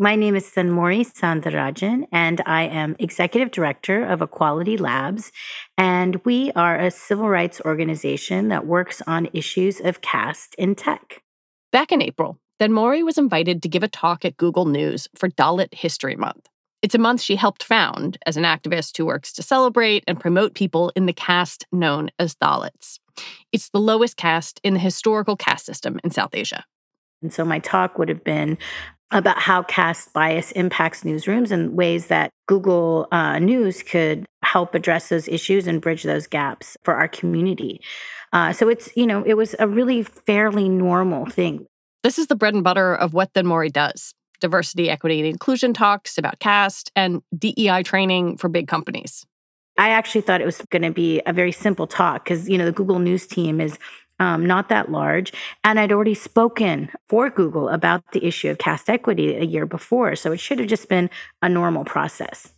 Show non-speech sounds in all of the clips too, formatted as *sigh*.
My name is Thenmozhi Soundararajan, and I am Executive Director of Equality Labs. And we are a civil rights organization that works on issues of caste in tech. Back in April, Thenmozhi was invited to give a talk at Google News for Dalit History Month. It's a month she helped found as an activist who works to celebrate and promote people in the caste known as Dalits. It's the lowest caste in the historical caste system in South Asia. And so my talk would have been about how caste bias impacts newsrooms and ways that Google uh, News could help address those issues and bridge those gaps for our community. Uh, so it's, you know, it was a really fairly normal thing. This is the bread and butter of what Thenmozhi does diversity, equity, and inclusion talks about caste and DEI training for big companies. I actually thought it was going to be a very simple talk because, you know, the Google News team is um, not that large. And I'd already spoken for Google about the issue of caste equity a year before. So it should have just been a normal process.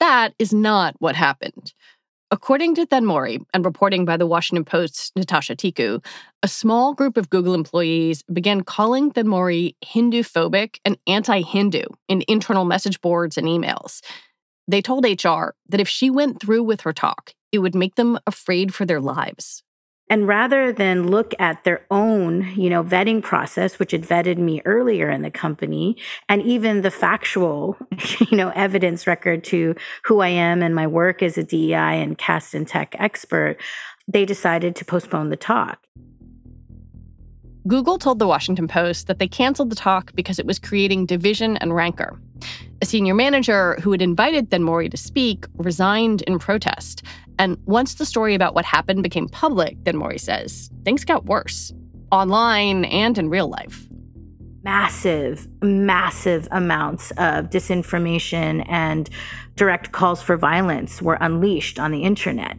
That is not what happened. According to Thenmozhi and reporting by the Washington Post's Natasha Tiku, a small group of Google employees began calling Thenmozhi Hindu phobic and anti Hindu in internal message boards and emails. They told HR that if she went through with her talk, it would make them afraid for their lives. And rather than look at their own, you know, vetting process, which had vetted me earlier in the company, and even the factual, *laughs* you know, evidence record to who I am and my work as a DEI and caste and tech expert, they decided to postpone the talk. Google told the Washington Post that they canceled the talk because it was creating division and rancor. A senior manager who had invited Thenmozhi to speak resigned in protest. And once the story about what happened became public, Thenmozhi says, things got worse, online and in real life. Massive, massive amounts of disinformation and direct calls for violence were unleashed on the internet.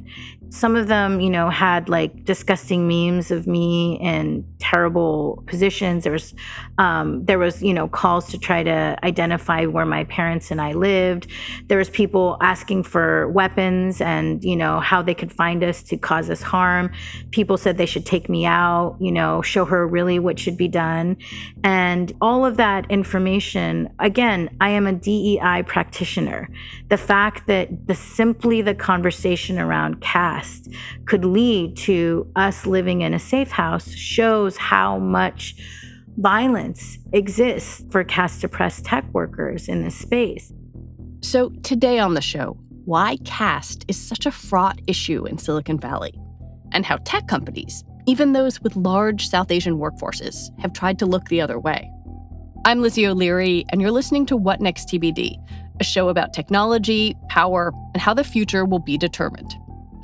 Some of them, you know, had like disgusting memes of me in terrible positions. There was, um, there was, you know, calls to try to identify where my parents and I lived. There was people asking for weapons and, you know, how they could find us to cause us harm. People said they should take me out, you know, show her really what should be done. And all of that information, again, I am a DEI practitioner. The fact that the simply the conversation around caste past could lead to us living in a safe house shows how much violence exists for caste oppressed tech workers in this space. So, today on the show, why caste is such a fraught issue in Silicon Valley, and how tech companies, even those with large South Asian workforces, have tried to look the other way. I'm Lizzie O'Leary, and you're listening to What Next TBD, a show about technology, power, and how the future will be determined.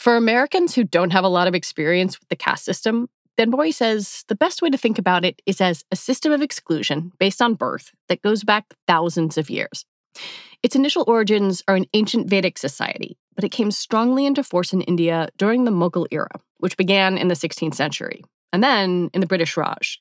For Americans who don't have a lot of experience with the caste system, Thenmozhi says the best way to think about it is as a system of exclusion based on birth that goes back thousands of years. Its initial origins are in ancient Vedic society, but it came strongly into force in India during the Mughal era, which began in the 16th century, and then in the British Raj.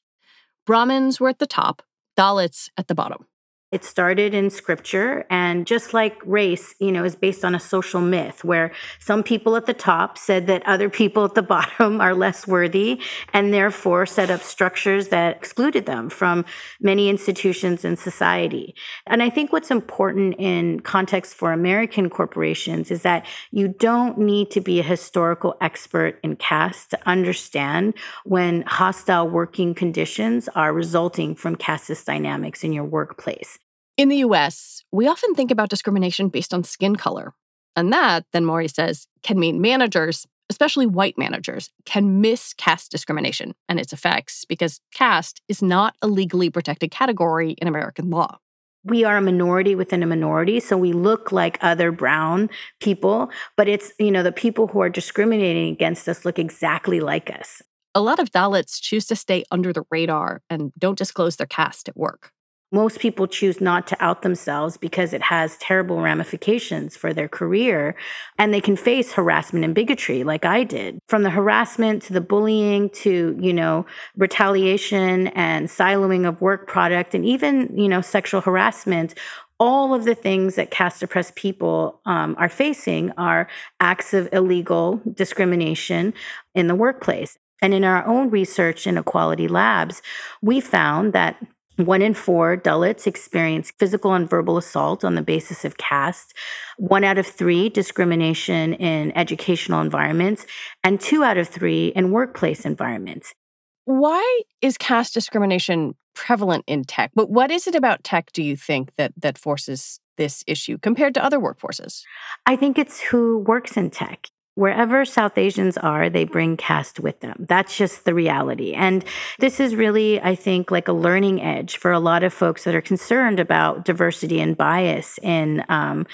Brahmins were at the top, Dalits at the bottom. It started in scripture, and just like race, you know, is based on a social myth where some people at the top said that other people at the *laughs* bottom are less worthy and therefore set up structures that excluded them from many institutions in society. And I think what's important in context for American corporations is that you don't need to be a historical expert in caste to understand when hostile working conditions are resulting from casteist dynamics in your workplace. In the US, we often think about discrimination based on skin color. And that, Thenmozhi says, can mean managers especially white managers, can miss caste discrimination and its effects because caste is not a legally protected category in American law. We are a minority within a minority, so we look like other brown people, but it's, you know, the people who are discriminating against us look exactly like us. A lot of Dalits choose to stay under the radar and don't disclose their caste at work. Most people choose not to out themselves because it has terrible ramifications for their career and they can face harassment and bigotry like I did. From the harassment to the bullying to, you know, retaliation and siloing of work product and even, you know, sexual harassment all of the things that caste oppressed people um, are facing are acts of illegal discrimination in the workplace. And in our own research in Equality Labs, we found that one in four Dalits experience physical and verbal assault on the basis of caste. One out of three discrimination in educational environments, and two out of three in workplace environments. Why is caste discrimination prevalent in tech? But what is it about tech, do you think, that that forces this issue compared to other workforces? I think it's who works in tech wherever South Asians are, they bring caste with them. That's just the reality. And this is really, I think, like a learning edge for a lot of folks that are concerned about diversity and bias in um,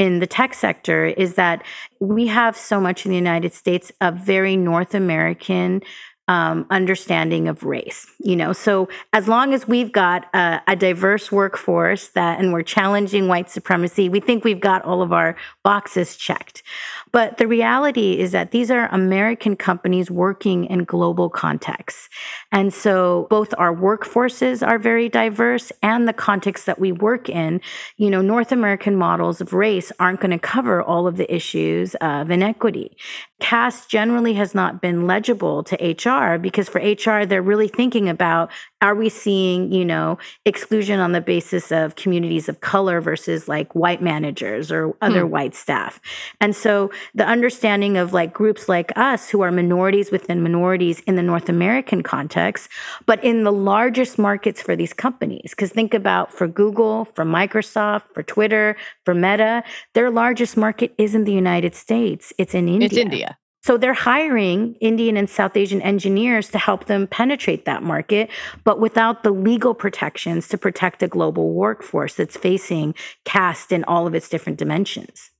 in the tech sector. Is that we have so much in the United States a very North American um, understanding of race. You know, so as long as we've got a, a, diverse workforce that, and we're challenging white supremacy, we think we've got all of our boxes checked. But the reality is that these are American companies working in global contexts. And so both our workforces are very diverse and the context that we work in. You know, North American models of race aren't going to cover all of the issues of inequity. Caste generally has not been legible to HR because for HR, they're really thinking about are we seeing, you know, exclusion on the basis of communities of color versus like white managers or other hmm. white staff? And so the understanding of like groups like us who are minorities within minorities in the North American context, but in the largest markets for these companies, because think about for Google, for Microsoft, for Twitter, for Meta, their largest market isn't the United States, it's in India. It's India. So they're hiring Indian and South Asian engineers to help them penetrate that market, but without the legal protections to protect a global workforce that's facing caste in all of its different dimensions.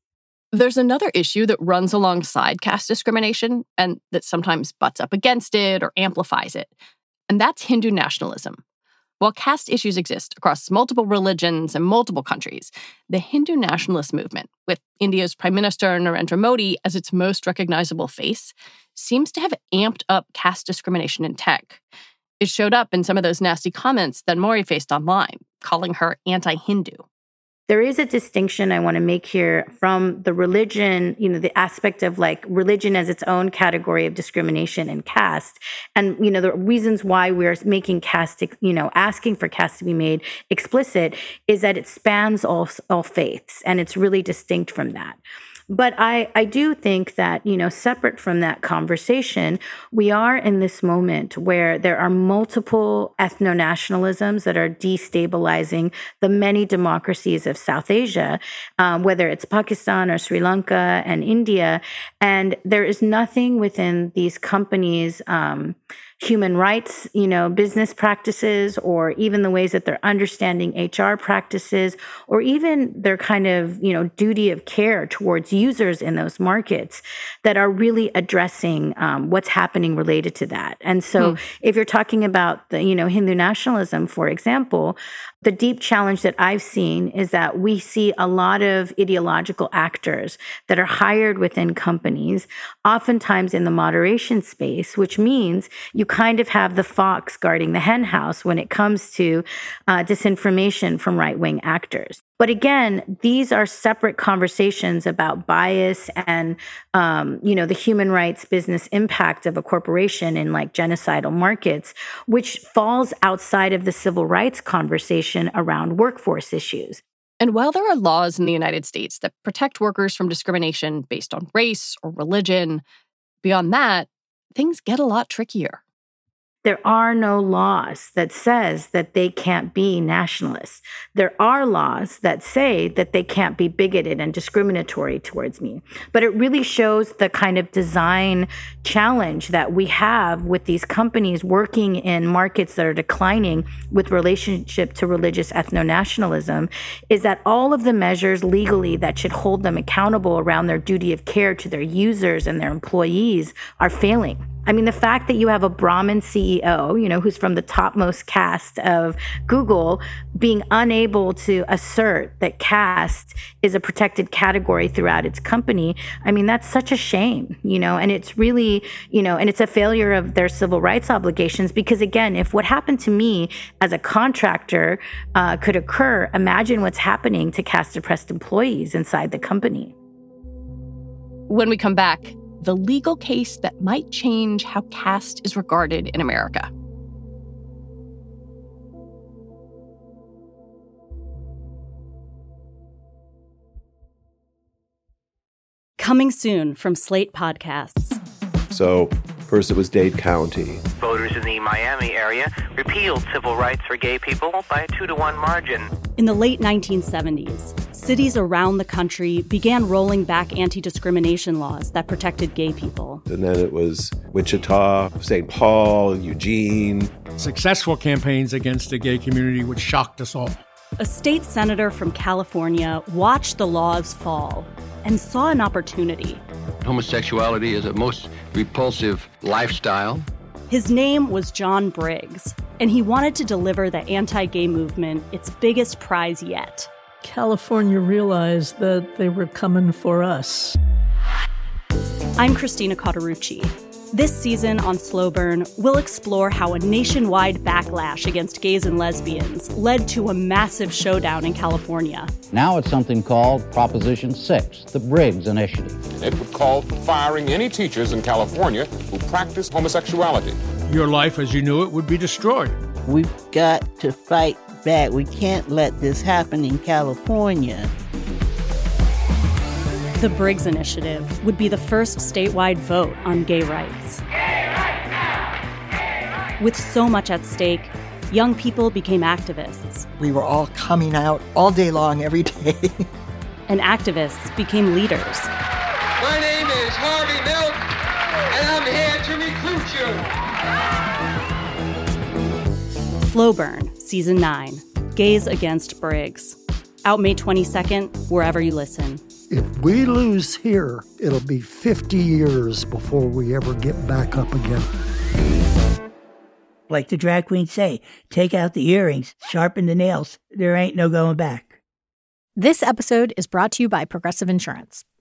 There's another issue that runs alongside caste discrimination and that sometimes butts up against it or amplifies it, and that's Hindu nationalism. While caste issues exist across multiple religions and multiple countries, the Hindu nationalist movement, with India's Prime Minister Narendra Modi as its most recognizable face, seems to have amped up caste discrimination in tech. It showed up in some of those nasty comments that Mori faced online, calling her anti Hindu there is a distinction I want to make here from the religion, you know, the aspect of like religion as its own category of discrimination and caste. And, you know, the reasons why we're making caste, you know, asking for caste to be made explicit is that it spans all, all faiths and it's really distinct from that. But I, I do think that, you know, separate from that conversation, we are in this moment where there are multiple ethno nationalisms that are destabilizing the many democracies of South Asia, um, whether it's Pakistan or Sri Lanka and India. And there is nothing within these companies. Um, human rights, you know, business practices, or even the ways that they're understanding HR practices, or even their kind of, you know, duty of care towards users in those markets that are really addressing um, what's happening related to that. And so, hmm. if you're talking about the, you know, Hindu nationalism, for example, the deep challenge that I've seen is that we see a lot of ideological actors that are hired within companies, oftentimes in the moderation space, which means you kind of have the fox guarding the henhouse when it comes to uh, disinformation from right wing actors. But again, these are separate conversations about bias and, um, you know, the human rights business impact of a corporation in like genocidal markets, which falls outside of the civil rights conversation around workforce issues. And while there are laws in the United States that protect workers from discrimination based on race or religion, beyond that, things get a lot trickier. There are no laws that says that they can't be nationalists. There are laws that say that they can't be bigoted and discriminatory towards me. But it really shows the kind of design challenge that we have with these companies working in markets that are declining with relationship to religious ethno-nationalism is that all of the measures legally that should hold them accountable around their duty of care to their users and their employees are failing. I mean, the fact that you have a Brahmin CEO, you know, who's from the topmost caste of Google, being unable to assert that caste is a protected category throughout its company, I mean, that's such a shame, you know, and it's really, you know, and it's a failure of their civil rights obligations because, again, if what happened to me as a contractor uh, could occur, imagine what's happening to caste oppressed employees inside the company. When we come back, the legal case that might change how caste is regarded in America. Coming soon from Slate Podcasts. So, first it was Dade County. Voters in the Miami area repealed civil rights for gay people by a two to one margin. In the late 1970s, cities around the country began rolling back anti discrimination laws that protected gay people. And then it was Wichita, St. Paul, Eugene. Successful campaigns against the gay community, which shocked us all. A state senator from California watched the laws fall and saw an opportunity. Homosexuality is a most repulsive lifestyle. His name was John Briggs, and he wanted to deliver the anti gay movement its biggest prize yet California realized that they were coming for us. I'm Christina Cauterucci. This season on Slow Burn, we'll explore how a nationwide backlash against gays and lesbians led to a massive showdown in California. Now it's something called Proposition 6, the Briggs Initiative. It would call for firing any teachers in California who practice homosexuality. Your life as you knew it would be destroyed. We've got to fight back. We can't let this happen in California. The Briggs Initiative would be the first statewide vote on gay rights. Gay rights rights. With so much at stake, young people became activists. We were all coming out all day long, every day. *laughs* and activists became leaders. My name is Harvey Milk, and I'm here to recruit you. Slow Burn, Season 9 Gays Against Briggs. Out May 22nd, wherever you listen. If we lose here, it'll be 50 years before we ever get back up again. Like the drag queens say, take out the earrings, sharpen the nails. There ain't no going back. This episode is brought to you by Progressive Insurance.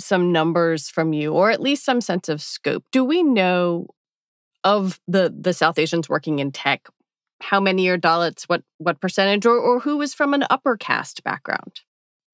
some numbers from you or at least some sense of scope. Do we know of the the South Asians working in tech how many are Dalits, what what percentage or or who is from an upper caste background?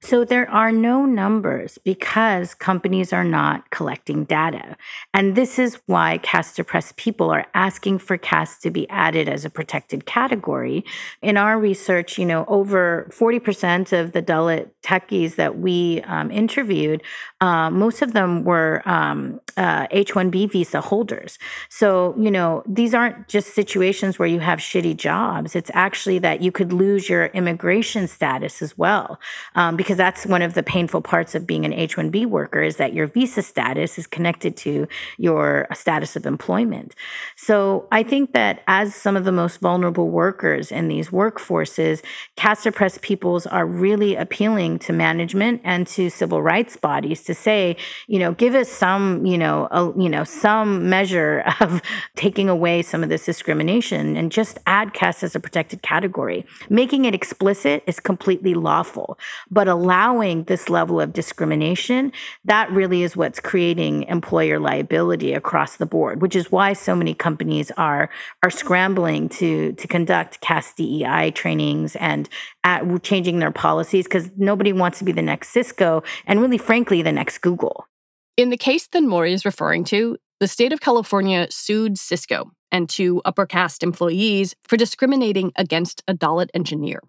So there are no numbers because companies are not collecting data. And this is why caste oppressed people are asking for caste to be added as a protected category. In our research, you know, over 40% of the Dalit techies that we um, interviewed, uh, most of them were um, uh, H-1B visa holders. So, you know, these aren't just situations where you have shitty jobs. It's actually that you could lose your immigration status as well. Um, because because that's one of the painful parts of being an H-1B worker is that your visa status is connected to your status of employment. So I think that as some of the most vulnerable workers in these workforces, caste oppressed peoples are really appealing to management and to civil rights bodies to say, you know, give us some, you know, a, you know, some measure *laughs* of taking away some of this discrimination and just add caste as a protected category. Making it explicit is completely lawful, but allowing this level of discrimination, that really is what's creating employer liability across the board, which is why so many companies are are scrambling to to conduct caste DEI trainings and at changing their policies because nobody wants to be the next Cisco and really frankly the next Google. In the case that Mori is referring to, the state of California sued Cisco and two upper caste employees for discriminating against a Dalit engineer.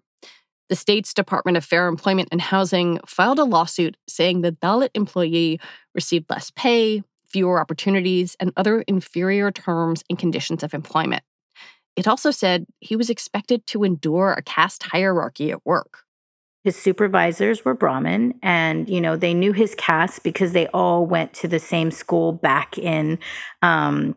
The state's Department of Fair Employment and Housing filed a lawsuit saying the Dalit employee received less pay, fewer opportunities, and other inferior terms and conditions of employment. It also said he was expected to endure a caste hierarchy at work. His supervisors were Brahmin, and you know they knew his caste because they all went to the same school back in um,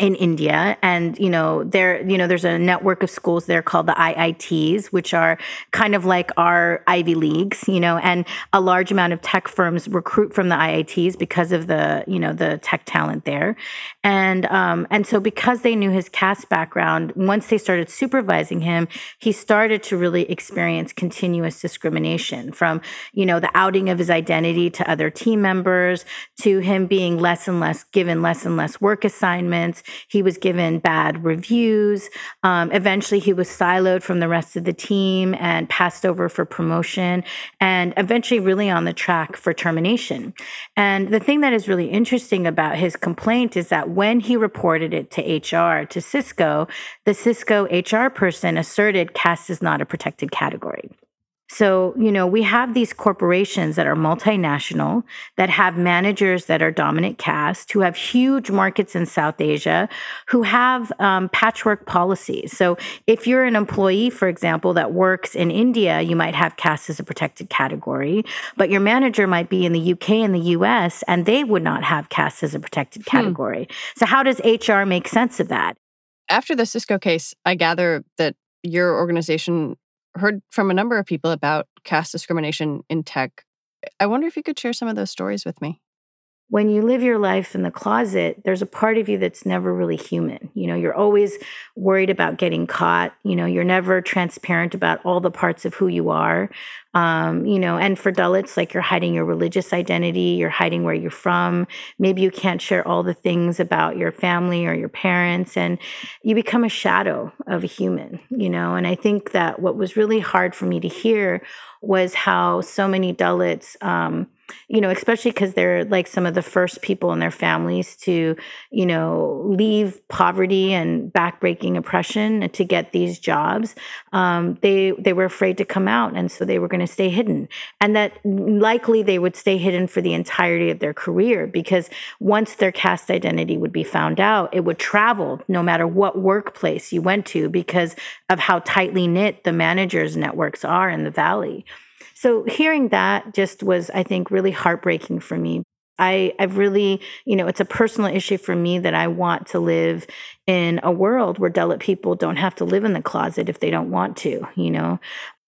in India. And you know there you know there's a network of schools there called the IITs which are kind of like our Ivy Leagues you know and a large amount of tech firms recruit from the IITs because of the you know the tech talent there. And um, and so because they knew his caste background once they started supervising him he started to really experience continuous discrimination from you know the outing of his identity to other team members to him being less and less given less and less work assignments he was given bad reviews. Um, eventually, he was siloed from the rest of the team and passed over for promotion, and eventually, really on the track for termination. And the thing that is really interesting about his complaint is that when he reported it to HR, to Cisco, the Cisco HR person asserted caste is not a protected category. So, you know, we have these corporations that are multinational, that have managers that are dominant caste, who have huge markets in South Asia, who have um, patchwork policies. So, if you're an employee, for example, that works in India, you might have caste as a protected category, but your manager might be in the UK and the US, and they would not have caste as a protected hmm. category. Hmm. So, how does HR make sense of that? After the Cisco case, I gather that your organization heard from a number of people about caste discrimination in tech. I wonder if you could share some of those stories with me when you live your life in the closet, there's a part of you that's never really human. You know, you're always worried about getting caught. You know, you're never transparent about all the parts of who you are. Um, you know, and for Dalits, like you're hiding your religious identity, you're hiding where you're from. Maybe you can't share all the things about your family or your parents, and you become a shadow of a human, you know. And I think that what was really hard for me to hear was how so many Dalits, um, you know, especially because they're like some of the first people in their families to, you know, leave poverty and backbreaking oppression to get these jobs. Um, they they were afraid to come out, and so they were going to stay hidden, and that likely they would stay hidden for the entirety of their career because once their caste identity would be found out, it would travel no matter what workplace you went to because of how tightly knit the managers' networks are in the valley. So hearing that just was, I think, really heartbreaking for me. I, I've really, you know, it's a personal issue for me that I want to live in a world where Dalit people don't have to live in the closet if they don't want to, you know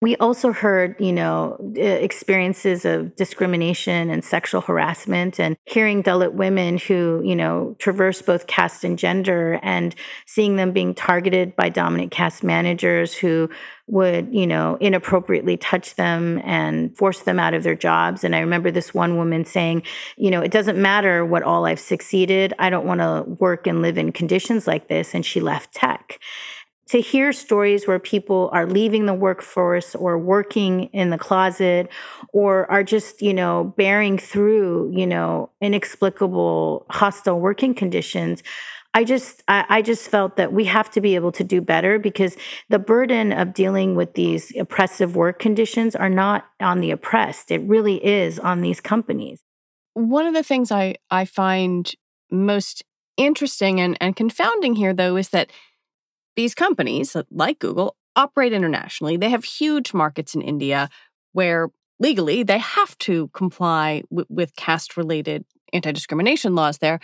we also heard, you know, experiences of discrimination and sexual harassment and hearing Dalit women who, you know, traverse both caste and gender and seeing them being targeted by dominant caste managers who would, you know, inappropriately touch them and force them out of their jobs. And I remember this one woman saying, you know, it doesn't matter what all I've succeeded. I don't want to work and live in conditions like this. And she left tech to hear stories where people are leaving the workforce or working in the closet or are just you know bearing through you know inexplicable hostile working conditions I just I, just felt that we have to be able to do better because the burden of dealing with these oppressive work conditions are not on the oppressed. It really is on these companies. One of the things I, I find most interesting and, and confounding here though is that these companies, uh, like Google, operate internationally. They have huge markets in India where legally, they have to comply w- with caste related anti discrimination laws there.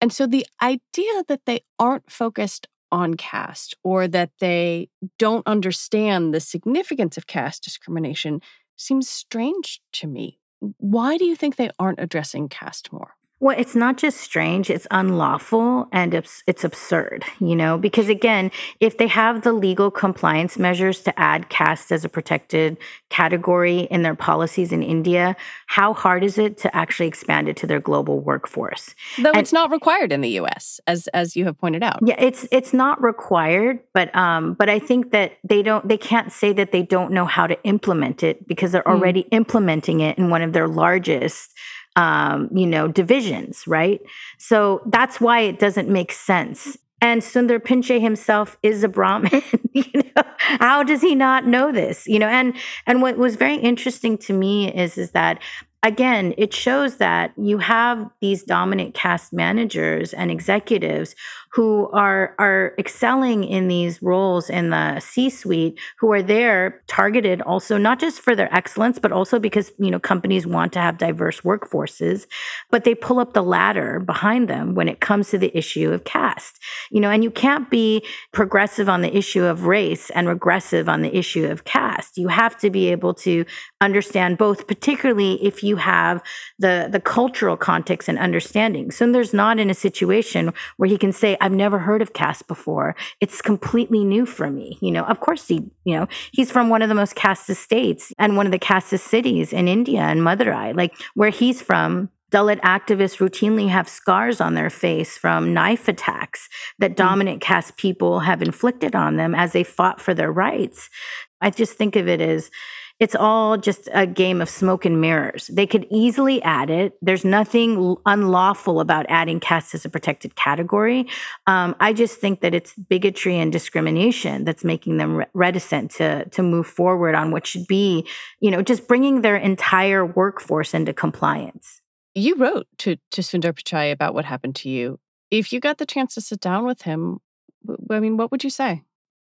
And so the idea that they aren't focused on caste or that they don't understand the significance of caste discrimination seems strange to me. Why do you think they aren't addressing caste more? Well, it's not just strange, it's unlawful and it's, it's absurd, you know, because again, if they have the legal compliance measures to add caste as a protected category in their policies in India, how hard is it to actually expand it to their global workforce? Though and, it's not required in the US, as as you have pointed out. Yeah, it's it's not required, but um but I think that they don't they can't say that they don't know how to implement it because they're already mm. implementing it in one of their largest um, you know, divisions, right? So that's why it doesn't make sense. And Sundar Pichai himself is a Brahmin. *laughs* you know, how does he not know this? You know, and and what was very interesting to me is is that again, it shows that you have these dominant caste managers and executives who are are excelling in these roles in the C-suite who are there targeted also not just for their excellence but also because you know companies want to have diverse workforces but they pull up the ladder behind them when it comes to the issue of caste you know and you can't be progressive on the issue of race and regressive on the issue of caste. You have to be able to understand both particularly if you have the the cultural context and understanding so there's not in a situation where he can say I've never heard of caste before. It's completely new for me. You know, of course he, you know, he's from one of the most casteist states and one of the casteist cities in India and Madurai. Like where he's from, Dalit activists routinely have scars on their face from knife attacks that hmm. dominant caste people have inflicted on them as they fought for their rights. I just think of it as it's all just a game of smoke and mirrors. They could easily add it. There's nothing unlawful about adding caste as a protected category. Um, I just think that it's bigotry and discrimination that's making them reticent to to move forward on what should be, you know, just bringing their entire workforce into compliance. You wrote to to Sundar Pichai about what happened to you. If you got the chance to sit down with him, I mean, what would you say?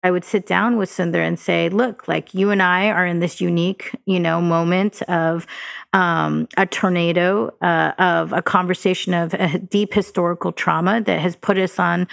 I would sit down with Sundar and say, look, like you and I are in this unique, you know, moment of um, a tornado, uh, of a conversation of a deep historical trauma that has put us on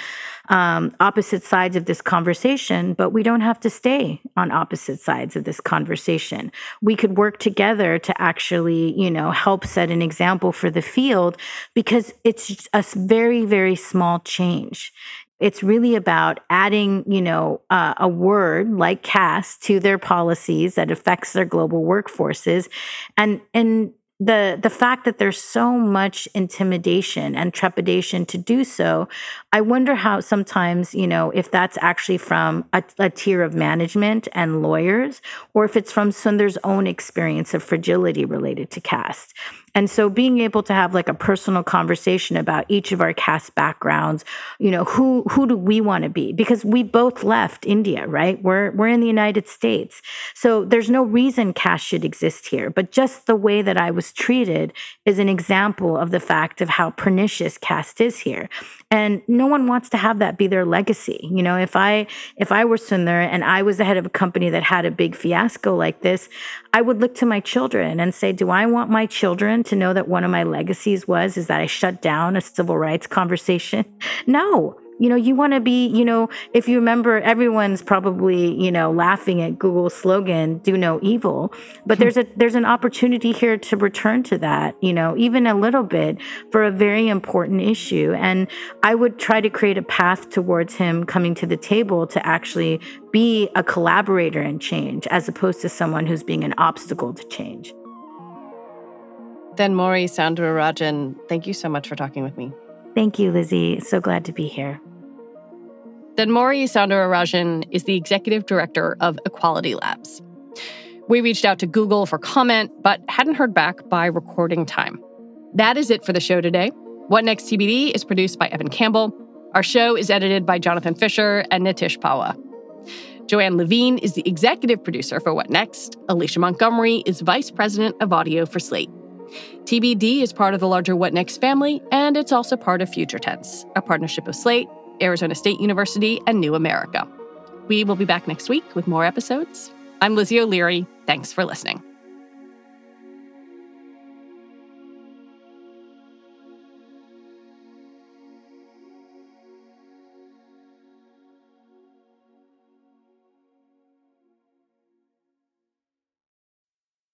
um, opposite sides of this conversation, but we don't have to stay on opposite sides of this conversation. We could work together to actually, you know, help set an example for the field because it's a very, very small change. It's really about adding, you know, uh, a word like caste to their policies that affects their global workforces, and and the the fact that there's so much intimidation and trepidation to do so i wonder how sometimes you know if that's actually from a, a, tier of management and lawyers or if it's from sundar's own experience of fragility related to caste and so being able to have like a personal conversation about each of our caste backgrounds, you know, who who do we want to be? Because we both left India, right? We're we're in the United States. So there's no reason caste should exist here, but just the way that I was treated is an example of the fact of how pernicious caste is here and no one wants to have that be their legacy you know if i if i were sundar and i was the head of a company that had a big fiasco like this i would look to my children and say do i want my children to know that one of my legacies was is that i shut down a civil rights conversation *laughs* no you know, you want to be, you know, if you remember, everyone's probably, you know, laughing at Google's slogan, do no evil. But hmm. there's a there's an opportunity here to return to that, you know, even a little bit for a very important issue. And I would try to create a path towards him coming to the table to actually be a collaborator in change as opposed to someone who's being an obstacle to change. Thenmozhi Soundararajan, thank you so much for talking with me. Thank you, Lizzie. So glad to be here. Then Thenmozhi Soundararajan is the executive director of Equality Labs. We reached out to Google for comment, but hadn't heard back by recording time. That is it for the show today. What Next TBD is produced by Evan Campbell. Our show is edited by Jonathan Fisher and Nitish Pawa. Joanne Levine is the executive producer for What Next. Alicia Montgomery is vice president of audio for Slate. TBD is part of the larger What Next family, and it's also part of Future Tense, a partnership of Slate, Arizona State University, and New America. We will be back next week with more episodes. I'm Lizzie O'Leary. Thanks for listening.